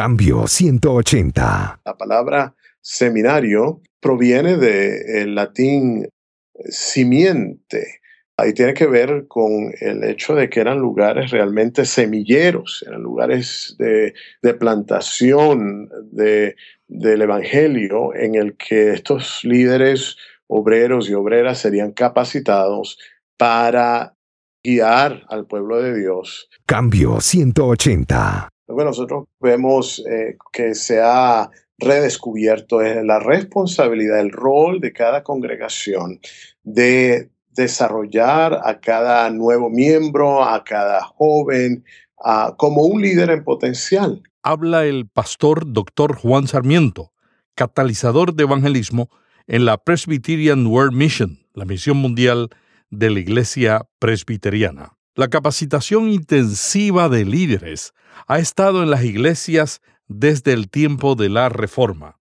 Cambio 180. La palabra seminario proviene del latín simiente y tiene que ver con el hecho de que eran lugares realmente semilleros, eran lugares de, plantación del Evangelio en el que estos líderes obreros y obreras serían capacitados para guiar al pueblo de Dios. Cambio 180. Bueno, nosotros vemos eh, que se ha redescubierto la responsabilidad, el rol de cada congregación de desarrollar a cada nuevo miembro, a cada joven, como un líder en potencial. Habla el pastor doctor Juan Sarmiento, catalizador de evangelismo en la Presbyterian World Mission, la misión mundial de la Iglesia Presbiteriana. La capacitación intensiva de líderes ha estado en las iglesias desde el tiempo de la Reforma.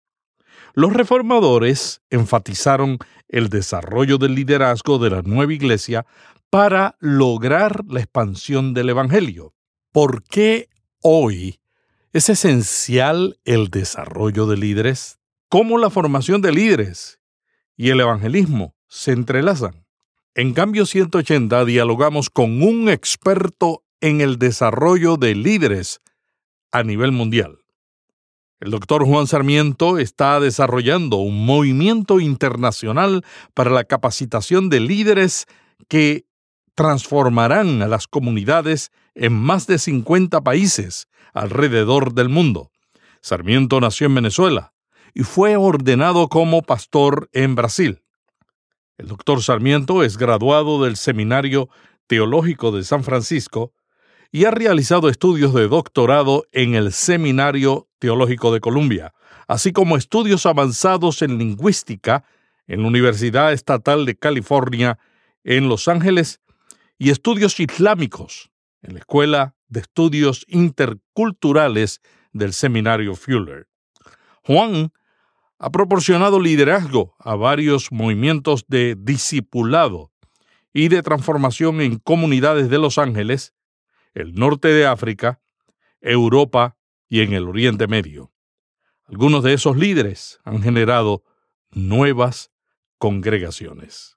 Los reformadores enfatizaron el desarrollo del liderazgo de la nueva iglesia para lograr la expansión del Evangelio. ¿Por qué hoy es esencial el desarrollo de líderes? ¿Cómo la formación de líderes y el evangelismo se entrelazan? En cambio 180 dialogamos con un experto en el desarrollo de líderes a nivel mundial. El doctor Juan Sarmiento está desarrollando un movimiento internacional para la capacitación de líderes que transformarán a las comunidades en más de 50 países alrededor del mundo. Sarmiento nació en Venezuela y fue ordenado como pastor en Brasil. El doctor Sarmiento es graduado del Seminario Teológico de San Francisco y ha realizado estudios de doctorado en el Seminario Teológico de Columbia, así como estudios avanzados en lingüística en la Universidad Estatal de California en Los Ángeles y estudios islámicos en la Escuela de Estudios Interculturales del Seminario Fuller. Juan ha proporcionado liderazgo a varios movimientos de discipulado y de transformación en comunidades de Los Ángeles el norte de África, Europa y en el Oriente Medio. Algunos de esos líderes han generado nuevas congregaciones.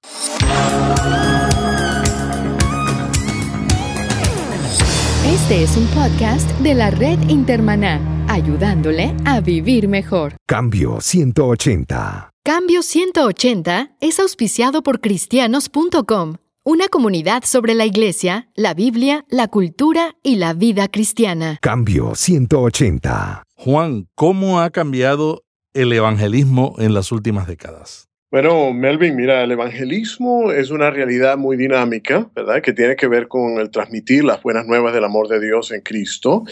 Este es un podcast de la red Intermaná, ayudándole a vivir mejor. Cambio 180. Cambio 180 es auspiciado por cristianos.com una comunidad sobre la Iglesia, la Biblia, la cultura y la vida cristiana. Cambio 180. Juan, ¿cómo ha cambiado el evangelismo en las últimas décadas? Bueno, Melvin, mira, el evangelismo es una realidad muy dinámica, ¿verdad? Que tiene que ver con el transmitir las buenas nuevas del amor de Dios en Cristo,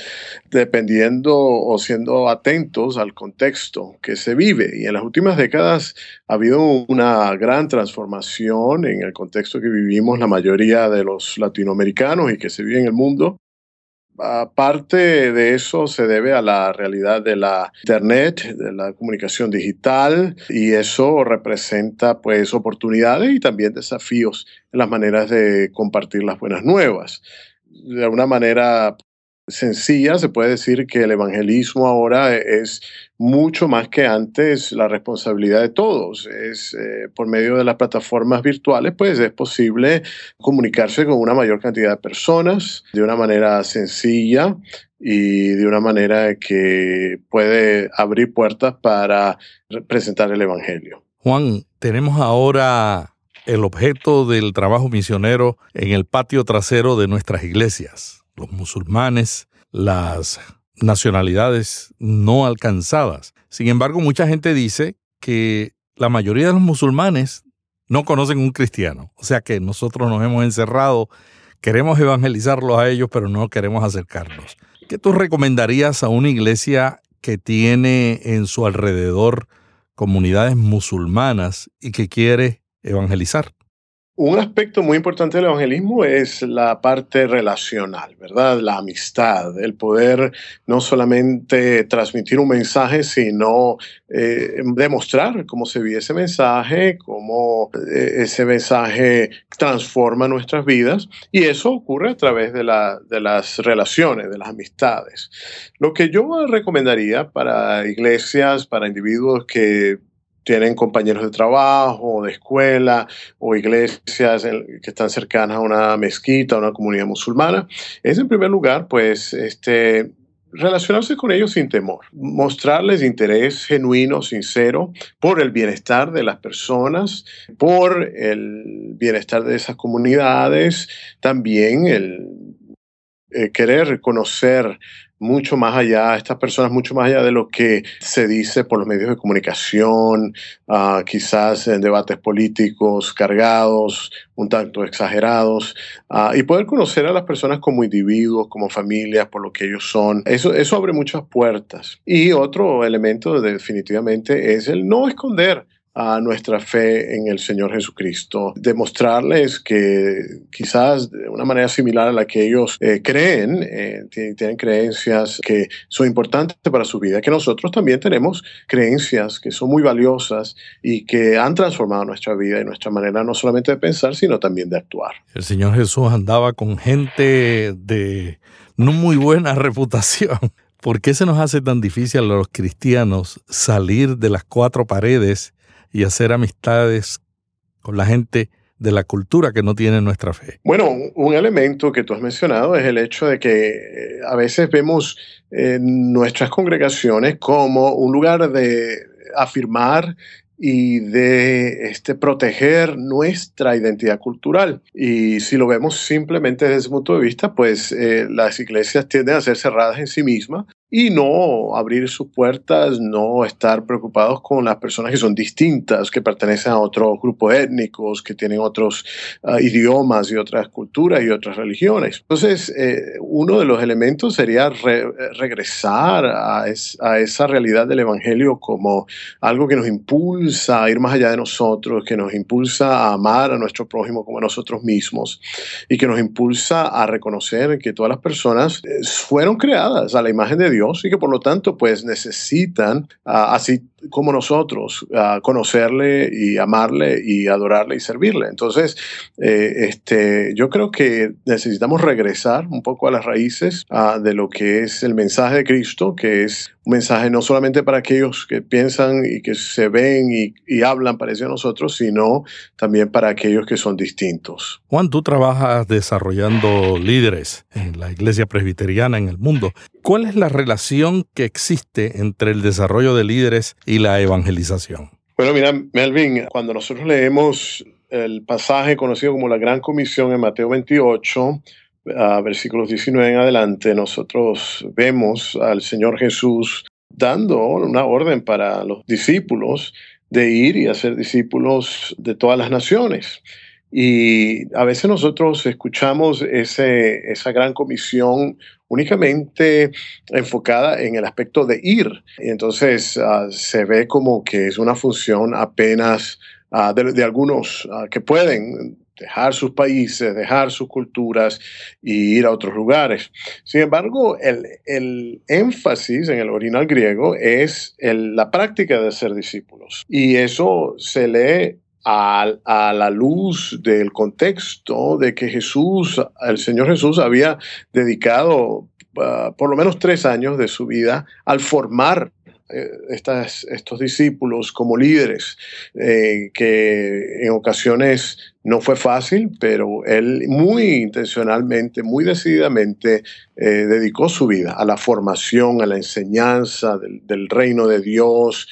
dependiendo o siendo atentos al contexto que se vive. Y en las últimas décadas ha habido una gran transformación en el contexto que vivimos la mayoría de los latinoamericanos y que se vive en el mundo Aparte de eso se debe a la realidad de la Internet, de la comunicación digital, y eso representa pues oportunidades y también desafíos en las maneras de compartir las buenas nuevas. De alguna manera sencilla, se puede decir que el evangelismo ahora es mucho más que antes la responsabilidad de todos. Es eh, por medio de las plataformas virtuales, pues es posible comunicarse con una mayor cantidad de personas de una manera sencilla y de una manera que puede abrir puertas para presentar el evangelio. Juan, tenemos ahora el objeto del trabajo misionero en el patio trasero de nuestras iglesias los musulmanes, las nacionalidades no alcanzadas. Sin embargo, mucha gente dice que la mayoría de los musulmanes no conocen un cristiano. O sea que nosotros nos hemos encerrado, queremos evangelizarlos a ellos, pero no queremos acercarnos. ¿Qué tú recomendarías a una iglesia que tiene en su alrededor comunidades musulmanas y que quiere evangelizar? Un aspecto muy importante del evangelismo es la parte relacional, ¿verdad? La amistad, el poder no solamente transmitir un mensaje, sino eh, demostrar cómo se vive ese mensaje, cómo eh, ese mensaje transforma nuestras vidas. Y eso ocurre a través de, de las relaciones, de las amistades. Lo que yo recomendaría para iglesias, para individuos que tienen compañeros de trabajo, de escuela o iglesias que están cercanas a una mezquita, a una comunidad musulmana, es en primer lugar, pues, este, relacionarse con ellos sin temor, mostrarles interés genuino, sincero, por el bienestar de las personas, por el bienestar de esas comunidades, también el eh, querer reconocer mucho más allá, estas personas mucho más allá de lo que se dice por los medios de comunicación, uh, quizás en debates políticos cargados, un tanto exagerados, uh, y poder conocer a las personas como individuos, como familias, por lo que ellos son. Eso, eso abre muchas puertas. Y otro elemento definitivamente es el no esconder a nuestra fe en el Señor Jesucristo, demostrarles que quizás de una manera similar a la que ellos eh, creen, eh, tienen creencias que son importantes para su vida, que nosotros también tenemos creencias que son muy valiosas y que han transformado nuestra vida y nuestra manera no solamente de pensar, sino también de actuar. El Señor Jesús andaba con gente de no muy buena reputación. ¿Por qué se nos hace tan difícil a los cristianos salir de las cuatro paredes y hacer amistades con la gente de la cultura que no tiene nuestra fe. Bueno, un elemento que tú has mencionado es el hecho de que eh, a veces vemos nuestras congregaciones como un lugar de afirmar y de este, proteger nuestra identidad cultural. Y si lo vemos simplemente desde ese punto de vista, pues eh, las iglesias tienden a ser cerradas en sí mismas y no abrir sus puertas, no estar preocupados con las personas que son distintas, que pertenecen a otros grupos étnicos, que tienen otros ah, idiomas y otras culturas y otras religiones. Entonces, eh, uno de los elementos sería regresar a, a, esa realidad del Evangelio como algo que nos impulsa a ir más allá de nosotros, que nos impulsa a amar a nuestro prójimo como a nosotros mismos y que nos impulsa a reconocer que todas las personas eh, fueron creadas a la imagen de Dios y que por lo tanto pues necesitan, ah, así como nosotros, ah, conocerle y amarle y adorarle y servirle. Entonces, eh, este, yo creo que necesitamos regresar un poco a las raíces ah, de lo que es el mensaje de Cristo, que es un mensaje no solamente para aquellos que piensan y que se ven y, y hablan parecido a nosotros, sino también para aquellos que son distintos. Juan, tú trabajas desarrollando líderes en la iglesia presbiteriana en el mundo. ¿Cuál es la relación que existe entre el desarrollo de líderes y la evangelización? Bueno, mira, Melvin, cuando nosotros leemos el pasaje conocido como la Gran Comisión en Mateo 28, a versículos 19 en adelante, nosotros vemos al Señor Jesús dando una orden para los discípulos de ir y hacer discípulos de todas las naciones. Y a veces nosotros escuchamos ese, esa gran comisión únicamente enfocada en el aspecto de ir. Y entonces ah, se ve como que es una función apenas ah, de, algunos ah, que pueden dejar sus países, dejar sus culturas y ir a otros lugares. Sin embargo, el, énfasis en el original griego es la práctica de ser discípulos. Y eso se lee a, la luz del contexto de que Jesús, el Señor Jesús había dedicado ah, por lo menos tres años de su vida al formar eh, estos discípulos como líderes, eh, que en ocasiones no fue fácil, pero él muy intencionalmente, muy decididamente eh, dedicó su vida a la formación, a la enseñanza del, reino de Dios,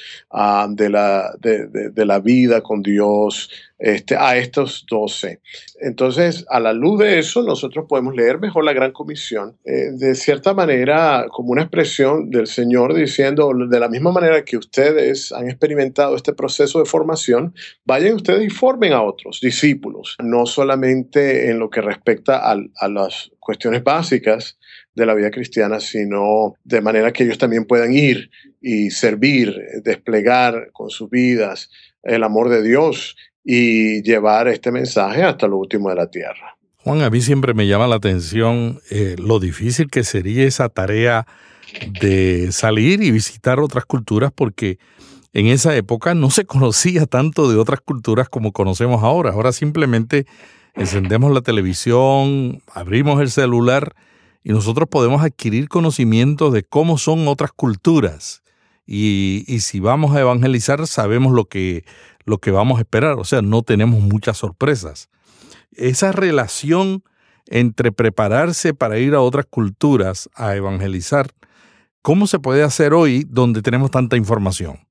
de, la, vida con Dios, este, a estos doce. Entonces, a la luz de eso, nosotros podemos leer mejor la Gran Comisión, eh, de cierta manera como una expresión del Señor diciendo, de la misma manera que ustedes han experimentado este proceso de formación, vayan ustedes y formen a otros discípulos, no solamente en lo que respecta a las cuestiones básicas de la vida cristiana, sino de manera que ellos también puedan ir y servir, desplegar con sus vidas el amor de Dios y llevar este mensaje hasta lo último de la tierra. Juan, a mí siempre me llama la atención eh, lo difícil que sería esa tarea de salir y visitar otras culturas porque en esa época no se conocía tanto de otras culturas como conocemos ahora. Ahora simplemente encendemos la televisión, abrimos el celular y nosotros podemos adquirir conocimiento de cómo son otras culturas. Y, y, si vamos a evangelizar, sabemos lo que, lo que vamos a esperar. O sea, no tenemos muchas sorpresas. Esa relación entre prepararse para ir a otras culturas a evangelizar, ¿cómo se puede hacer hoy donde tenemos tanta información?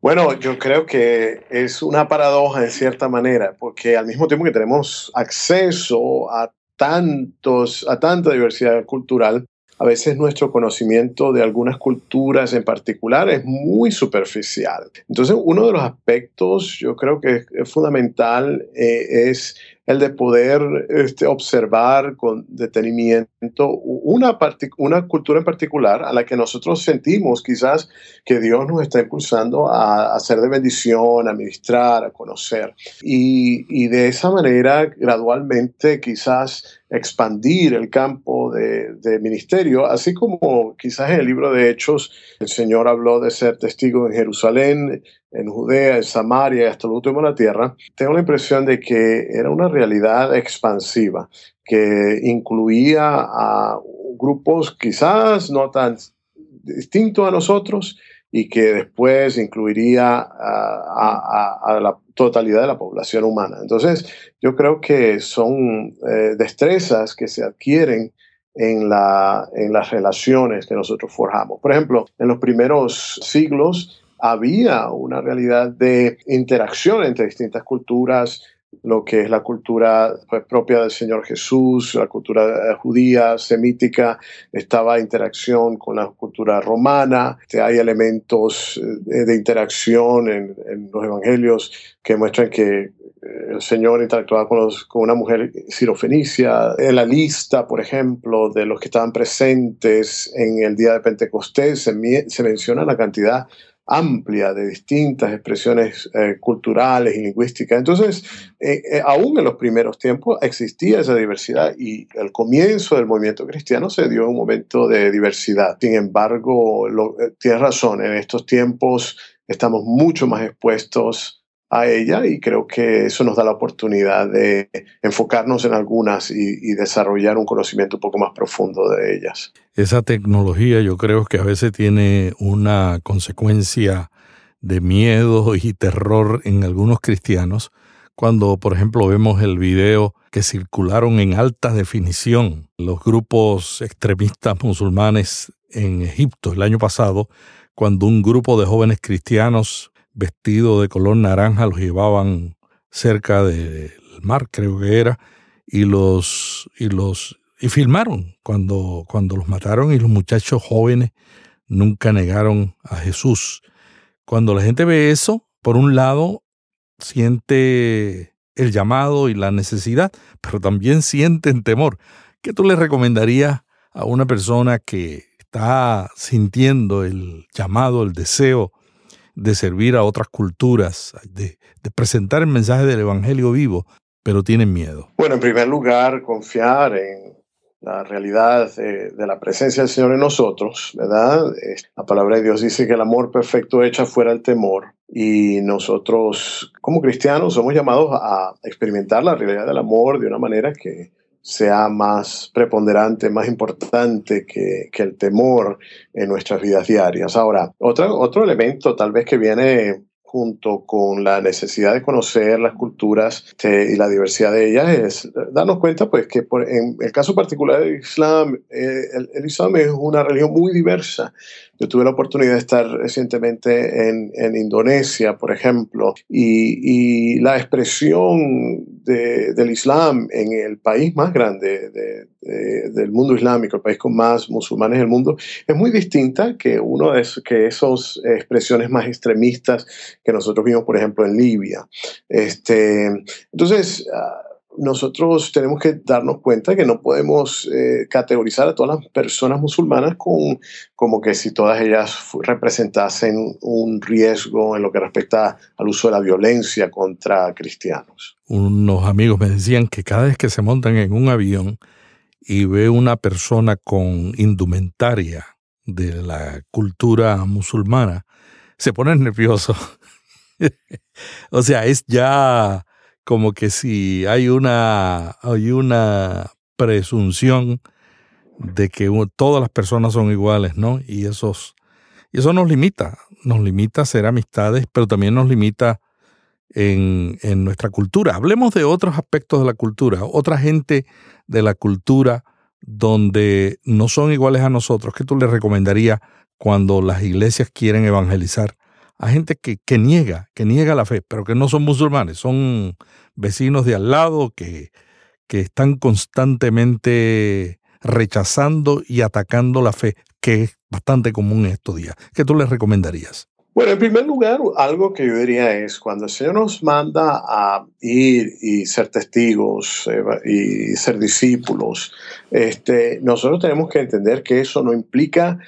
Bueno, yo creo que es una paradoja en cierta manera, porque al mismo tiempo que tenemos acceso a tantos, a tanta diversidad cultural, a veces nuestro conocimiento de algunas culturas en particular es muy superficial. Entonces, uno de los aspectos, yo creo que es fundamental, eh, es el de poder este, observar con detenimiento una, una cultura en particular a la que nosotros sentimos quizás que Dios nos está impulsando a, hacer de bendición, a ministrar, a conocer. Y, y de esa manera, gradualmente, quizás expandir el campo de, ministerio, así como quizás en el libro de Hechos el Señor habló de ser testigo en Jerusalén, en Judea, en Samaria hasta el último de la tierra, tengo la impresión de que era una realidad expansiva que incluía a grupos quizás no tan distintos a nosotros y que después incluiría a, la totalidad de la población humana. Entonces, yo creo que son eh, destrezas que se adquieren en, la, en las relaciones que nosotros forjamos. Por ejemplo, en los primeros siglos, había una realidad de interacción entre distintas culturas, lo que es la cultura pues, propia del Señor Jesús, la cultura eh, judía, semítica, estaba interacción con la cultura romana, hay elementos eh, de, interacción en, los evangelios que muestran que eh, el Señor interactuaba con, con una mujer sirofenicia. En la lista, por ejemplo, de los que estaban presentes en el día de Pentecostés, se, se menciona la cantidad amplia de distintas expresiones eh, culturales y lingüísticas. Entonces, eh, eh, aún en los primeros tiempos existía esa diversidad y el comienzo del movimiento cristiano se dio un momento de diversidad. Sin embargo, lo, tienes razón, en estos tiempos estamos mucho más expuestos a ella y creo que eso nos da la oportunidad de enfocarnos en algunas y, desarrollar un conocimiento un poco más profundo de ellas. Esa tecnología yo creo que a veces tiene una consecuencia de miedo y terror en algunos cristianos cuando por ejemplo vemos el video que circularon en alta definición los grupos extremistas musulmanes en Egipto el año pasado cuando un grupo de jóvenes cristianos vestido de color naranja, los llevaban cerca del mar, creo que era, y los, y los, y filmaron cuando, cuando los mataron y los muchachos jóvenes nunca negaron a Jesús. Cuando la gente ve eso, por un lado, siente el llamado y la necesidad, pero también sienten temor. ¿Qué tú le recomendarías a una persona que está sintiendo el llamado, el deseo de servir a otras culturas, de, presentar el mensaje del Evangelio vivo, pero tienen miedo? Bueno, en primer lugar, confiar en la realidad de, la presencia del Señor en nosotros, ¿verdad? La palabra de Dios dice que el amor perfecto echa fuera el temor y nosotros como cristianos somos llamados a experimentar la realidad del amor de una manera que sea más preponderante, más importante que, el temor en nuestras vidas diarias. Ahora, otro, otro elemento tal vez que viene junto con la necesidad de conocer las culturas este, y la diversidad de ellas es darnos cuenta pues que en el caso particular del Islam, eh, el, Islam es una religión muy diversa. Yo tuve la oportunidad de estar recientemente en, en Indonesia, por ejemplo, y, y la expresión del Islam en el país más grande del mundo islámico, el país con más musulmanes del mundo, es muy distinta que uno de que esas expresiones más extremistas que nosotros vimos, por ejemplo, en Libia. Este, entonces, ah, nosotros tenemos que darnos cuenta que no podemos eh, categorizar a todas las personas musulmanas con, como que si todas ellas representasen un riesgo en lo que respecta al uso de la violencia contra cristianos. Unos amigos me decían que cada vez que se montan en un avión y ve una persona con indumentaria de la cultura musulmana, se ponen nerviosos. o sea, es ya como que si hay una, hay una presunción de que todas las personas son iguales, ¿no? Y, esos, y eso nos limita, nos limita a ser amistades, pero también nos limita en, en nuestra cultura. Hablemos de otros aspectos de la cultura, otra gente de la cultura donde no son iguales a nosotros. ¿Qué tú le recomendarías cuando las iglesias quieren evangelizar a gente que, que, niega, que niega la fe, pero que no son musulmanes, son vecinos de al lado que, que están constantemente rechazando y atacando la fe, que es bastante común en estos días. ¿Qué tú les recomendarías? Bueno, en primer lugar, algo que yo diría es cuando el Señor nos manda a ir y ser testigos y ser discípulos, este, nosotros tenemos que entender que eso no implica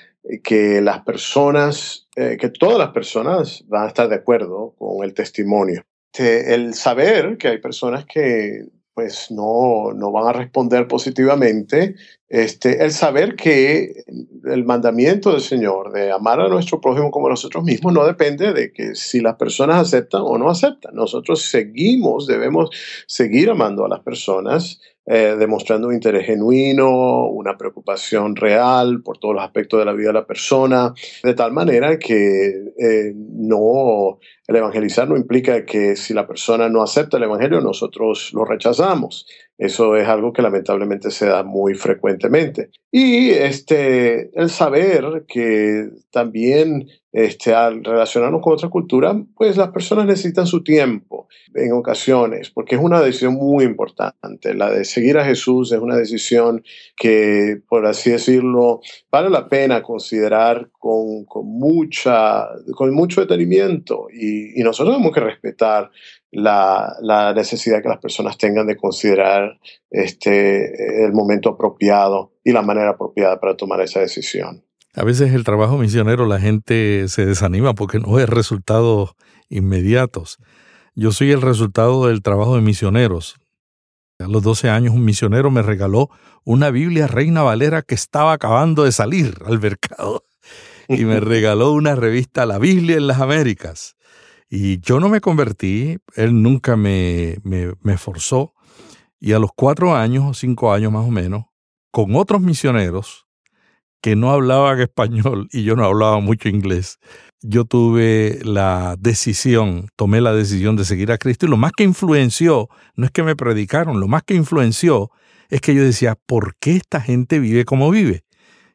que las personas, eh, que todas las personas van a estar de acuerdo con el testimonio. el saber que hay personas que pues no, no van a responder positivamente. Este, el saber que el mandamiento del Señor de amar a nuestro prójimo como a nosotros mismos no depende de que si las personas aceptan o no aceptan. Nosotros seguimos, debemos seguir amando a las personas eh, demostrando un interés genuino, una preocupación real por todos los aspectos de la vida de la persona, de tal manera que eh, no, el evangelizar no implica que si la persona no acepta el evangelio, nosotros lo rechazamos. Eso es algo que lamentablemente se da muy frecuentemente. Y este, el saber que también este, al relacionarnos con otra cultura, pues las personas necesitan su tiempo en ocasiones, porque es una decisión muy importante. La de seguir a Jesús es una decisión que, por así decirlo, vale la pena considerar con, con mucha, con mucho detenimiento y, y nosotros tenemos que respetar la, la, necesidad que las personas tengan de considerar este, el momento apropiado y la manera apropiada para tomar esa decisión. A veces el trabajo misionero la gente se desanima porque no ve resultados inmediatos. Yo soy el resultado del trabajo de misioneros. A los 12 años un misionero me regaló una Biblia Reina Valera que estaba acabando de salir al mercado y me regaló una revista La Biblia en las Américas. Y yo no me convertí, él nunca me, me, forzó. Y a los cuatro años o cinco años más o menos, con otros misioneros que no hablaban español y yo no hablaba mucho inglés, yo tuve la decisión, tomé la decisión de seguir a Cristo y lo más que influenció, no es que me predicaron, lo más que influenció es que yo decía, ¿por qué esta gente vive como vive?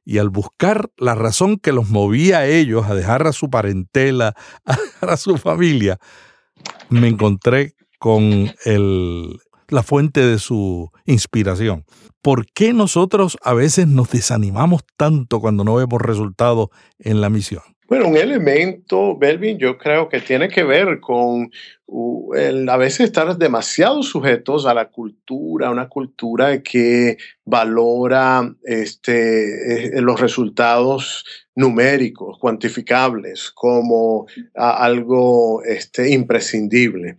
y al buscar la razón que los movía a ellos a dejar a su parentela, a dejar a su familia, me encontré con el, la fuente de su inspiración. ¿Por qué nosotros a veces nos desanimamos tanto cuando no vemos resultados en la misión? Bueno, un elemento, Belvin, yo creo que tiene que ver con el, a veces estar demasiado sujetos a la cultura, una cultura que valora este, eh, los resultados numéricos, cuantificables, como algo este, imprescindible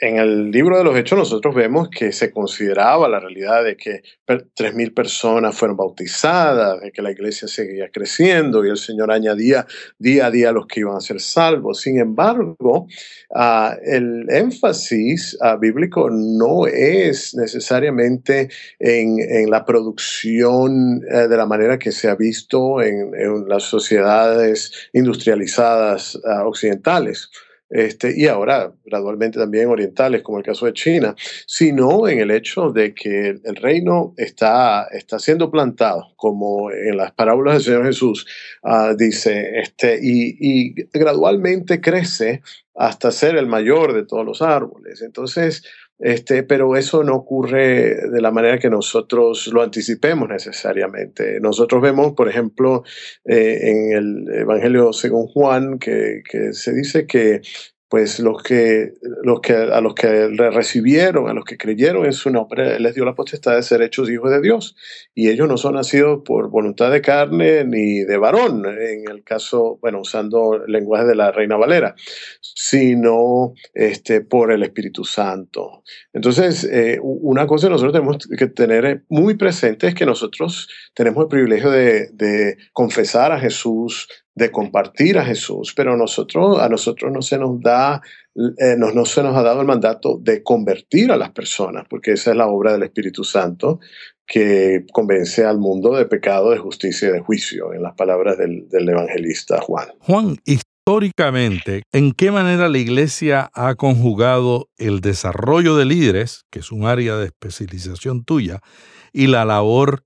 en el libro de los Hechos nosotros vemos que se consideraba la realidad de que 3.000 personas fueron bautizadas, de que la iglesia seguía creciendo y el Señor añadía día a día los que iban a ser salvos. Sin embargo, uh, el énfasis uh, bíblico no es necesariamente en, la producción uh, de la manera que se ha visto en, en las sociedades industrializadas occidentales este, y ahora gradualmente también orientales, como el caso de China, sino en el hecho de que el reino está, está siendo plantado, como en las parábolas del Señor Jesús uh, dice, este, y, y gradualmente crece hasta ser el mayor de todos los árboles. Entonces, este, pero eso no ocurre de la manera que nosotros lo anticipemos necesariamente. Nosotros vemos, por ejemplo, eh, en el Evangelio según Juan, que, que, se dice que pues los que, los que, a los que le recibieron, a los que creyeron en su nombre, les dio la potestad de ser hechos hijos de Dios. Y ellos no son nacidos por voluntad de carne ni de varón, en el caso, bueno, usando el lenguaje de la Reina Valera, sino este, por el Espíritu Santo. Entonces, eh, una cosa que nosotros tenemos que tener muy presente es que nosotros tenemos el privilegio de, de confesar a Jesús, de compartir a Jesús, pero nosotros, a nosotros no se nos da, eh, no, no, se nos ha dado el mandato de convertir a las personas, porque esa es la obra del Espíritu Santo que convence al mundo de pecado, de justicia y de juicio, en las palabras del, del evangelista Juan. Juan, históricamente, ¿en qué manera la Iglesia ha conjugado el desarrollo de líderes, que es un área de especialización tuya, y la labor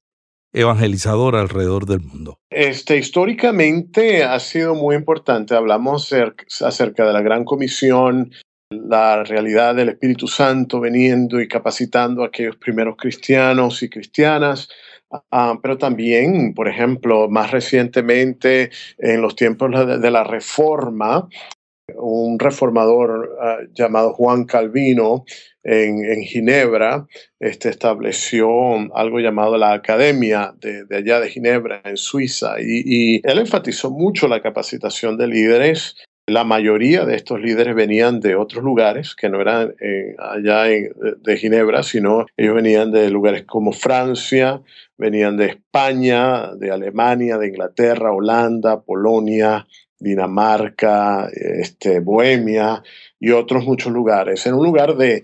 evangelizador alrededor del mundo? Este, históricamente ha sido muy importante. Hablamos acerca de la Gran Comisión, la realidad del Espíritu Santo veniendo y capacitando a aquellos primeros cristianos y cristianas. Uh, pero también, por ejemplo, más recientemente, en los tiempos de la Reforma, un reformador uh, llamado Juan Calvino en, Ginebra este, estableció algo llamado la Academia de, allá de Ginebra, en Suiza, y, él enfatizó mucho la capacitación de líderes. La mayoría de estos líderes venían de otros lugares, que no eran eh, allá de Ginebra, sino ellos venían de lugares como Francia, venían de España, de Alemania, de Inglaterra, Holanda, Polonia, Dinamarca, este, Bohemia y otros muchos lugares, en un lugar de,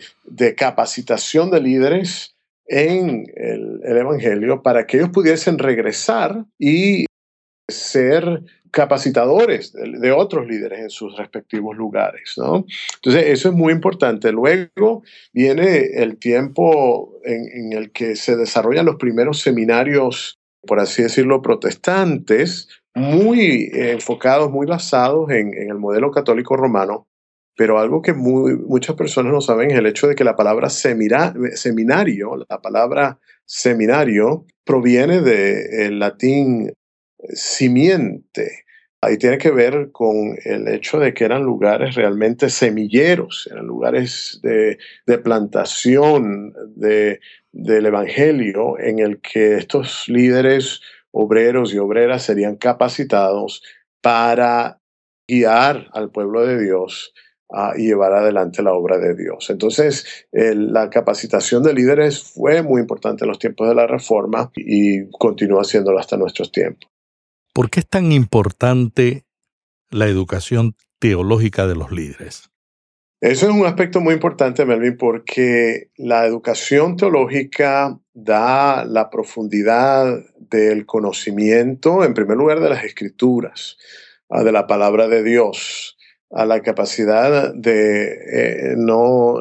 capacitación de líderes en el, Evangelio para que ellos pudiesen regresar y ser capacitadores de, otros líderes en sus respectivos lugares. ¿no? Entonces, eso es muy importante. Luego viene el tiempo en, el que se desarrollan los primeros seminarios, por así decirlo, protestantes, muy enfocados, muy basados en, el modelo católico romano, pero algo que muchas personas no saben es el hecho de que la palabra seminario, la palabra seminario, proviene del latín simiente. Ahí tiene que ver con el hecho de que eran lugares realmente semilleros, eran lugares de, plantación del Evangelio en el que estos líderes obreros y obreras serían capacitados para guiar al pueblo de Dios ah, y llevar adelante la obra de Dios. Entonces, la capacitación de líderes fue muy importante en los tiempos de la Reforma y continúa siéndolo hasta nuestros tiempos. ¿Por qué es tan importante la educación teológica de los líderes? Eso es un aspecto muy importante, Melvin, porque la educación teológica da la profundidad del conocimiento, en primer lugar, de las escrituras, ah, de la palabra de Dios, a la capacidad de eh, no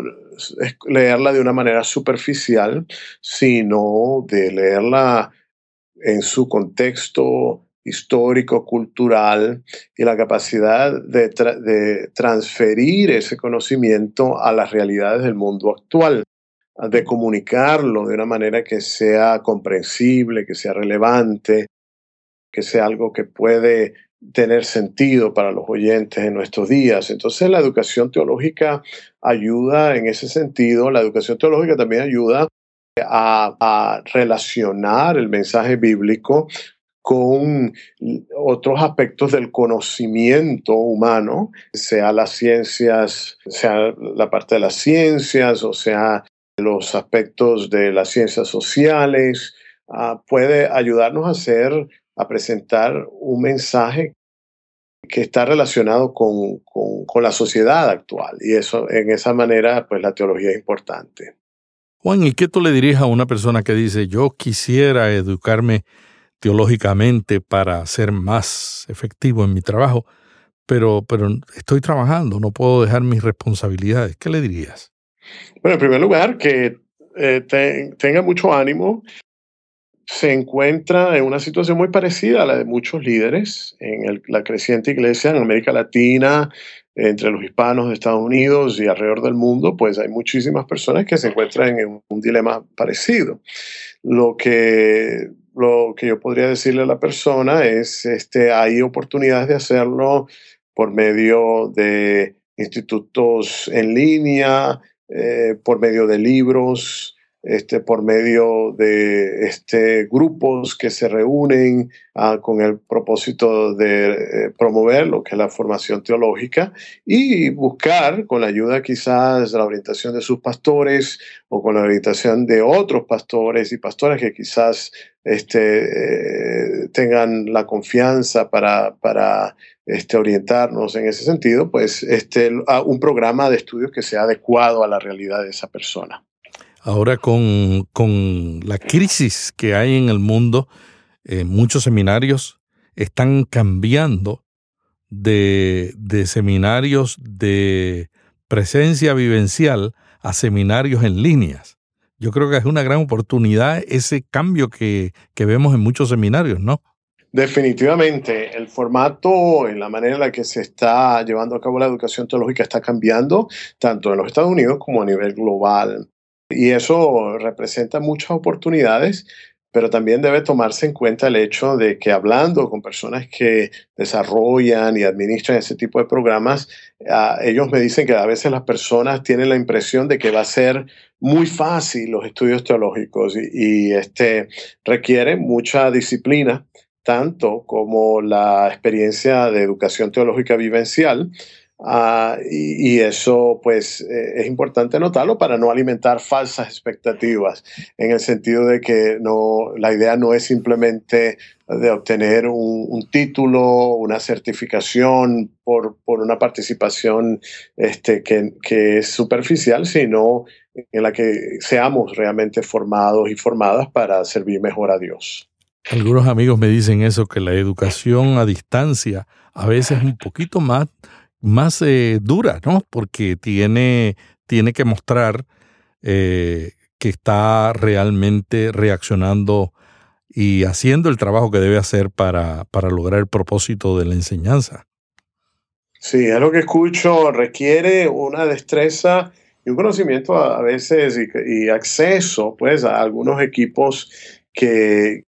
leerla de una manera superficial, sino de leerla en su contexto histórico, cultural y la capacidad de, transferir ese conocimiento a las realidades del mundo actual, de comunicarlo de una manera que sea comprensible, que sea relevante, que sea algo que puede tener sentido para los oyentes en nuestros días. Entonces la educación teológica ayuda en ese sentido, la educación teológica también ayuda a, relacionar el mensaje bíblico con otros aspectos del conocimiento humano, sea las ciencias, sea la parte de las ciencias, o sea los aspectos de las ciencias sociales, ah, puede ayudarnos a hacer, a presentar un mensaje que está relacionado con, con, la sociedad actual. Y eso, en esa manera, pues la teología es importante. Juan, ¿y qué tú le dirías a una persona que dice, yo quisiera educarme teológicamente para ser más efectivo en mi trabajo, pero, pero estoy trabajando, no puedo dejar mis responsabilidades. ¿Qué le dirías? Bueno, en primer lugar, que eh, tenga mucho ánimo. Se encuentra en una situación muy parecida a la de muchos líderes en la creciente iglesia en América Latina, entre los hispanos de Estados Unidos y alrededor del mundo, pues hay muchísimas personas que se encuentran en un dilema parecido. Lo que lo que yo podría decirle a la persona es, este, hay oportunidades de hacerlo por medio de institutos en línea, eh, por medio de libros, este, por medio de este, grupos que se reúnen ah, con el propósito de eh, promover lo que es la formación teológica y buscar, con la ayuda quizás de la orientación de sus pastores o con la orientación de otros pastores y pastoras que quizás este, eh, tengan la confianza para, orientarnos en ese sentido, pues un programa de estudios que sea adecuado a la realidad de esa persona. Ahora con, la crisis que hay en el mundo, eh, muchos seminarios están cambiando de, de, seminarios de presencia vivencial a seminarios en líneas. Yo creo que es una gran oportunidad ese cambio que, que vemos en muchos seminarios, ¿no? Definitivamente, el formato, en la manera en la que se está llevando a cabo la educación teológica está cambiando, tanto en los Estados Unidos como a nivel global. Y eso representa muchas oportunidades, pero también debe tomarse en cuenta el hecho de que hablando con personas que desarrollan y administran ese tipo de programas, ah, ellos me dicen que a veces las personas tienen la impresión de que va a ser muy fácil los estudios teológicos y, este, requiere mucha disciplina, tanto como la experiencia de educación teológica vivencial, Ah, y, eso pues eh, es importante notarlo para no alimentar falsas expectativas en el sentido de que no, la idea no es simplemente de obtener un, título, una certificación por, por una participación este, que, que, es superficial, sino en la que seamos realmente formados y formadas para servir mejor a Dios. Algunos amigos me dicen eso, que la educación a distancia a veces es un poquito más más eh, dura, ¿no? Porque tiene, tiene que mostrar eh, que está realmente reaccionando y haciendo el trabajo que debe hacer para, para lograr el propósito de la enseñanza. Sí, es lo que escucho, requiere una destreza y un conocimiento a, veces y, acceso pues a algunos equipos que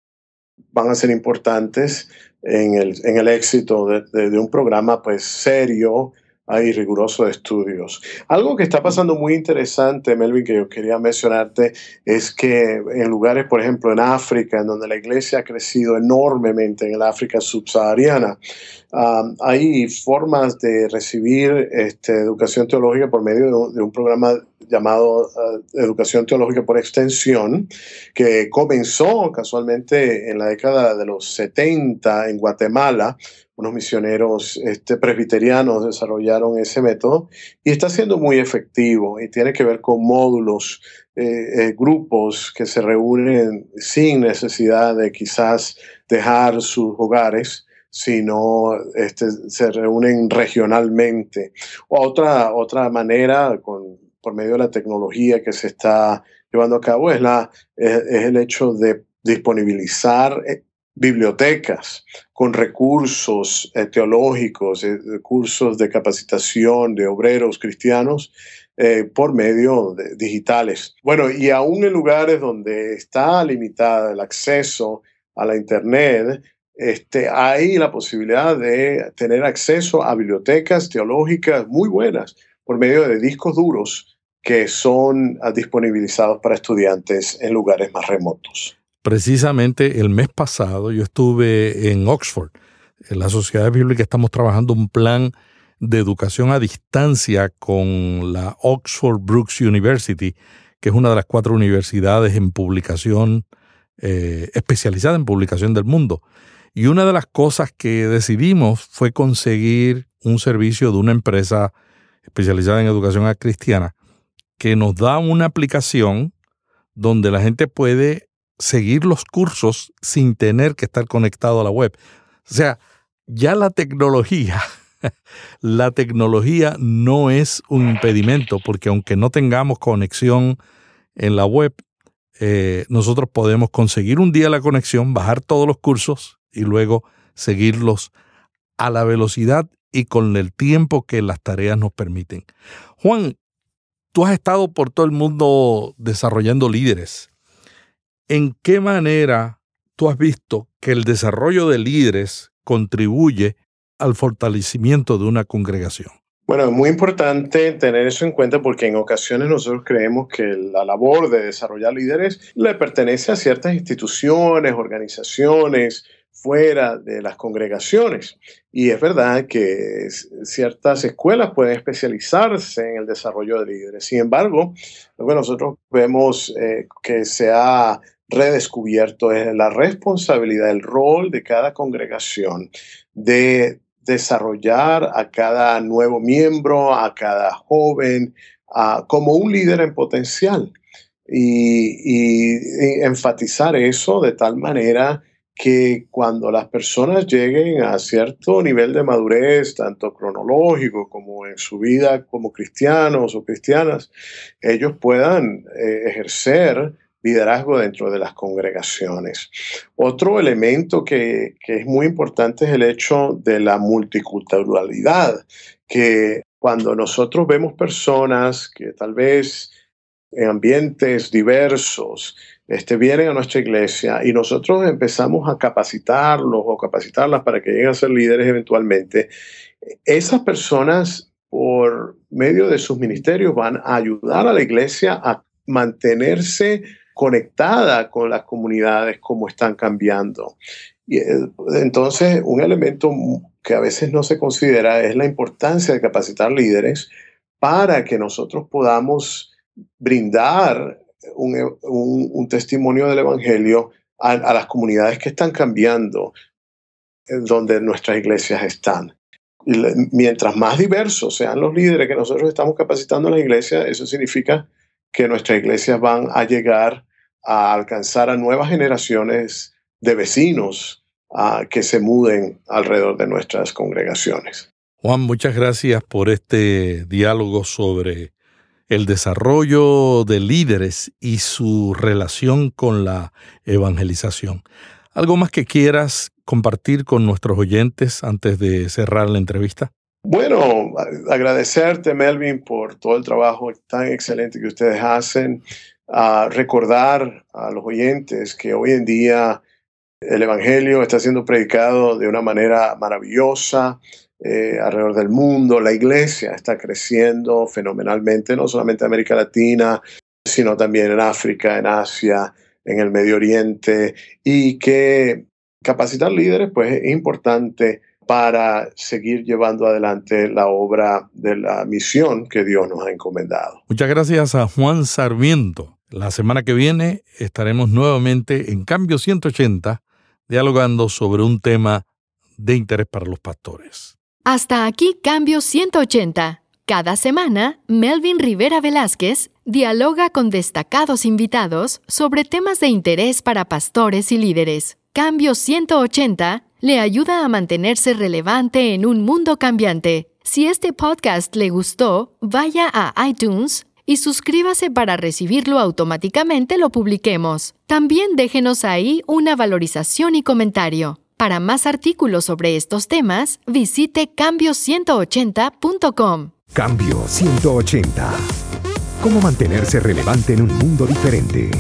van a ser importantes en el, en el éxito de, de, un programa pues serio y riguroso de estudios. Algo que está pasando muy interesante, Melvin, que yo quería mencionarte, es que en lugares, por ejemplo, en África, en donde la iglesia ha crecido enormemente, en el África subsahariana, hay formas de recibir este, educación teológica por medio de un, de un programa llamado uh, Educación Teológica por Extensión, que comenzó casualmente en la década de los 70 en Guatemala. Unos misioneros este, presbiterianos desarrollaron ese método y está siendo muy efectivo y tiene que ver con módulos, eh, eh, grupos que se reúnen sin necesidad de quizás dejar sus hogares sino este, se reúnen regionalmente. Otra, otra manera, con por medio de la tecnología que se está llevando a cabo es, la, es, el hecho de disponibilizar eh, bibliotecas con recursos eh, teológicos, eh, recursos de capacitación de obreros cristianos por medio de digitales. Bueno, y aún en lugares donde está limitada el acceso a la Internet, este, hay la posibilidad de tener acceso a bibliotecas teológicas muy buenas por medio de discos duros que son ah, disponibilizados para estudiantes en lugares más remotos. Precisamente el mes pasado yo estuve en Oxford. En la Sociedad Bíblica estamos trabajando un plan de educación a distancia con la Oxford Brooks University, que es una de las cuatro universidades en publicación, eh, especializada en publicación del mundo. Y una de las cosas que decidimos fue conseguir un servicio de una empresa especializada en educación cristiana que nos da una aplicación donde la gente puede seguir los cursos sin tener que estar conectado a la web. O sea, ya la tecnología, la tecnología no es un impedimento, porque aunque no tengamos conexión en la web, eh, nosotros podemos conseguir un día la conexión, bajar todos los cursos y luego seguirlos a la velocidad y con el tiempo que las tareas nos permiten. Juan, Tú has estado por todo el mundo desarrollando líderes. ¿En qué manera tú has visto que el desarrollo de líderes contribuye al fortalecimiento de una congregación? Bueno, es muy importante tener eso en cuenta porque en ocasiones nosotros creemos que la labor de desarrollar líderes le pertenece a ciertas instituciones, organizaciones, fuera de las congregaciones. Y es verdad que ciertas escuelas pueden especializarse en el desarrollo de líderes. Sin embargo, lo que nosotros vemos eh, que se ha redescubierto es la responsabilidad, el rol de cada congregación de desarrollar a cada nuevo miembro, a cada joven, como un líder en potencial. Y, enfatizar eso de tal manera que cuando las personas lleguen a cierto nivel de madurez, tanto cronológico como en su vida como cristianos o cristianas, ellos puedan eh, ejercer liderazgo dentro de las congregaciones. Otro elemento que, es muy importante es el hecho de la multiculturalidad, que cuando nosotros vemos personas que tal vez en ambientes diversos, este, vienen a nuestra iglesia y nosotros empezamos a capacitarlos o capacitarlas para que lleguen a ser líderes eventualmente, esas personas por medio de sus ministerios van a ayudar a la iglesia a mantenerse conectada con las comunidades como están cambiando. Y, eh, entonces, un elemento que a veces no se considera es la importancia de capacitar líderes para que nosotros podamos brindar un, testimonio del Evangelio a, las comunidades que están cambiando, donde nuestras iglesias están. Mientras más diversos sean los líderes que nosotros estamos capacitando en la iglesia, eso significa que nuestras iglesias van a llegar a alcanzar a nuevas generaciones de vecinos que se muden alrededor de nuestras congregaciones. Juan, muchas gracias por este diálogo sobre el desarrollo de líderes y su relación con la evangelización. ¿Algo más que quieras compartir con nuestros oyentes antes de cerrar la entrevista? Bueno, agradecerte, Melvin, por todo el trabajo tan excelente que ustedes hacen. recordar a los oyentes que hoy en día el Evangelio está siendo predicado de una manera maravillosa eh, alrededor del mundo. La iglesia está creciendo fenomenalmente, no solamente en América Latina, sino también en África, en Asia, en el Medio Oriente, y que capacitar líderes pues, es importante para seguir llevando adelante la obra de la misión que Dios nos ha encomendado. Muchas gracias a Juan Sarmiento. La semana que viene estaremos nuevamente en Cambio 180 dialogando sobre un tema de interés para los pastores. Hasta aquí Cambio 180. Cada semana, Melvin Rivera Velázquez dialoga con destacados invitados sobre temas de interés para pastores y líderes. Cambio 180 le ayuda a mantenerse relevante en un mundo cambiante. Si este podcast le gustó, vaya a iTunes y suscríbase para recibirlo automáticamente lo publiquemos. También déjenos ahí una valorización y comentario. Para más artículos sobre estos temas, visite cambio180.com. Cambio 180. ¿Cómo mantenerse relevante en un mundo diferente?